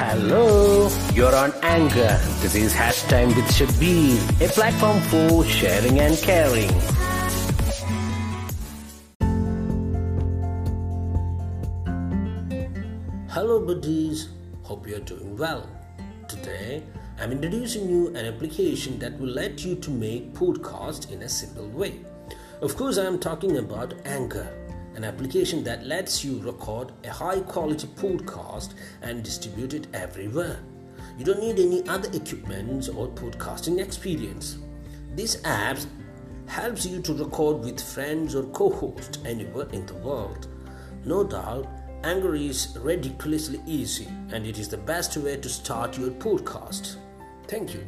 Hello, you're on Anchor. This is Hashtag with Shabir, a platform for sharing and caring. Hello, buddies. Hope you're doing well. Today, I'm introducing you an application that will let you to make podcast in a simple way. Of course, I'm talking about Anchor, an application that lets you record a high quality podcast and distribute it everywhere. You don't need any other equipment or podcasting experience. This app helps you to record with friends or co-hosts anywhere in the world. No doubt, Anchor is ridiculously easy and it is the best way to start your podcast. Thank you.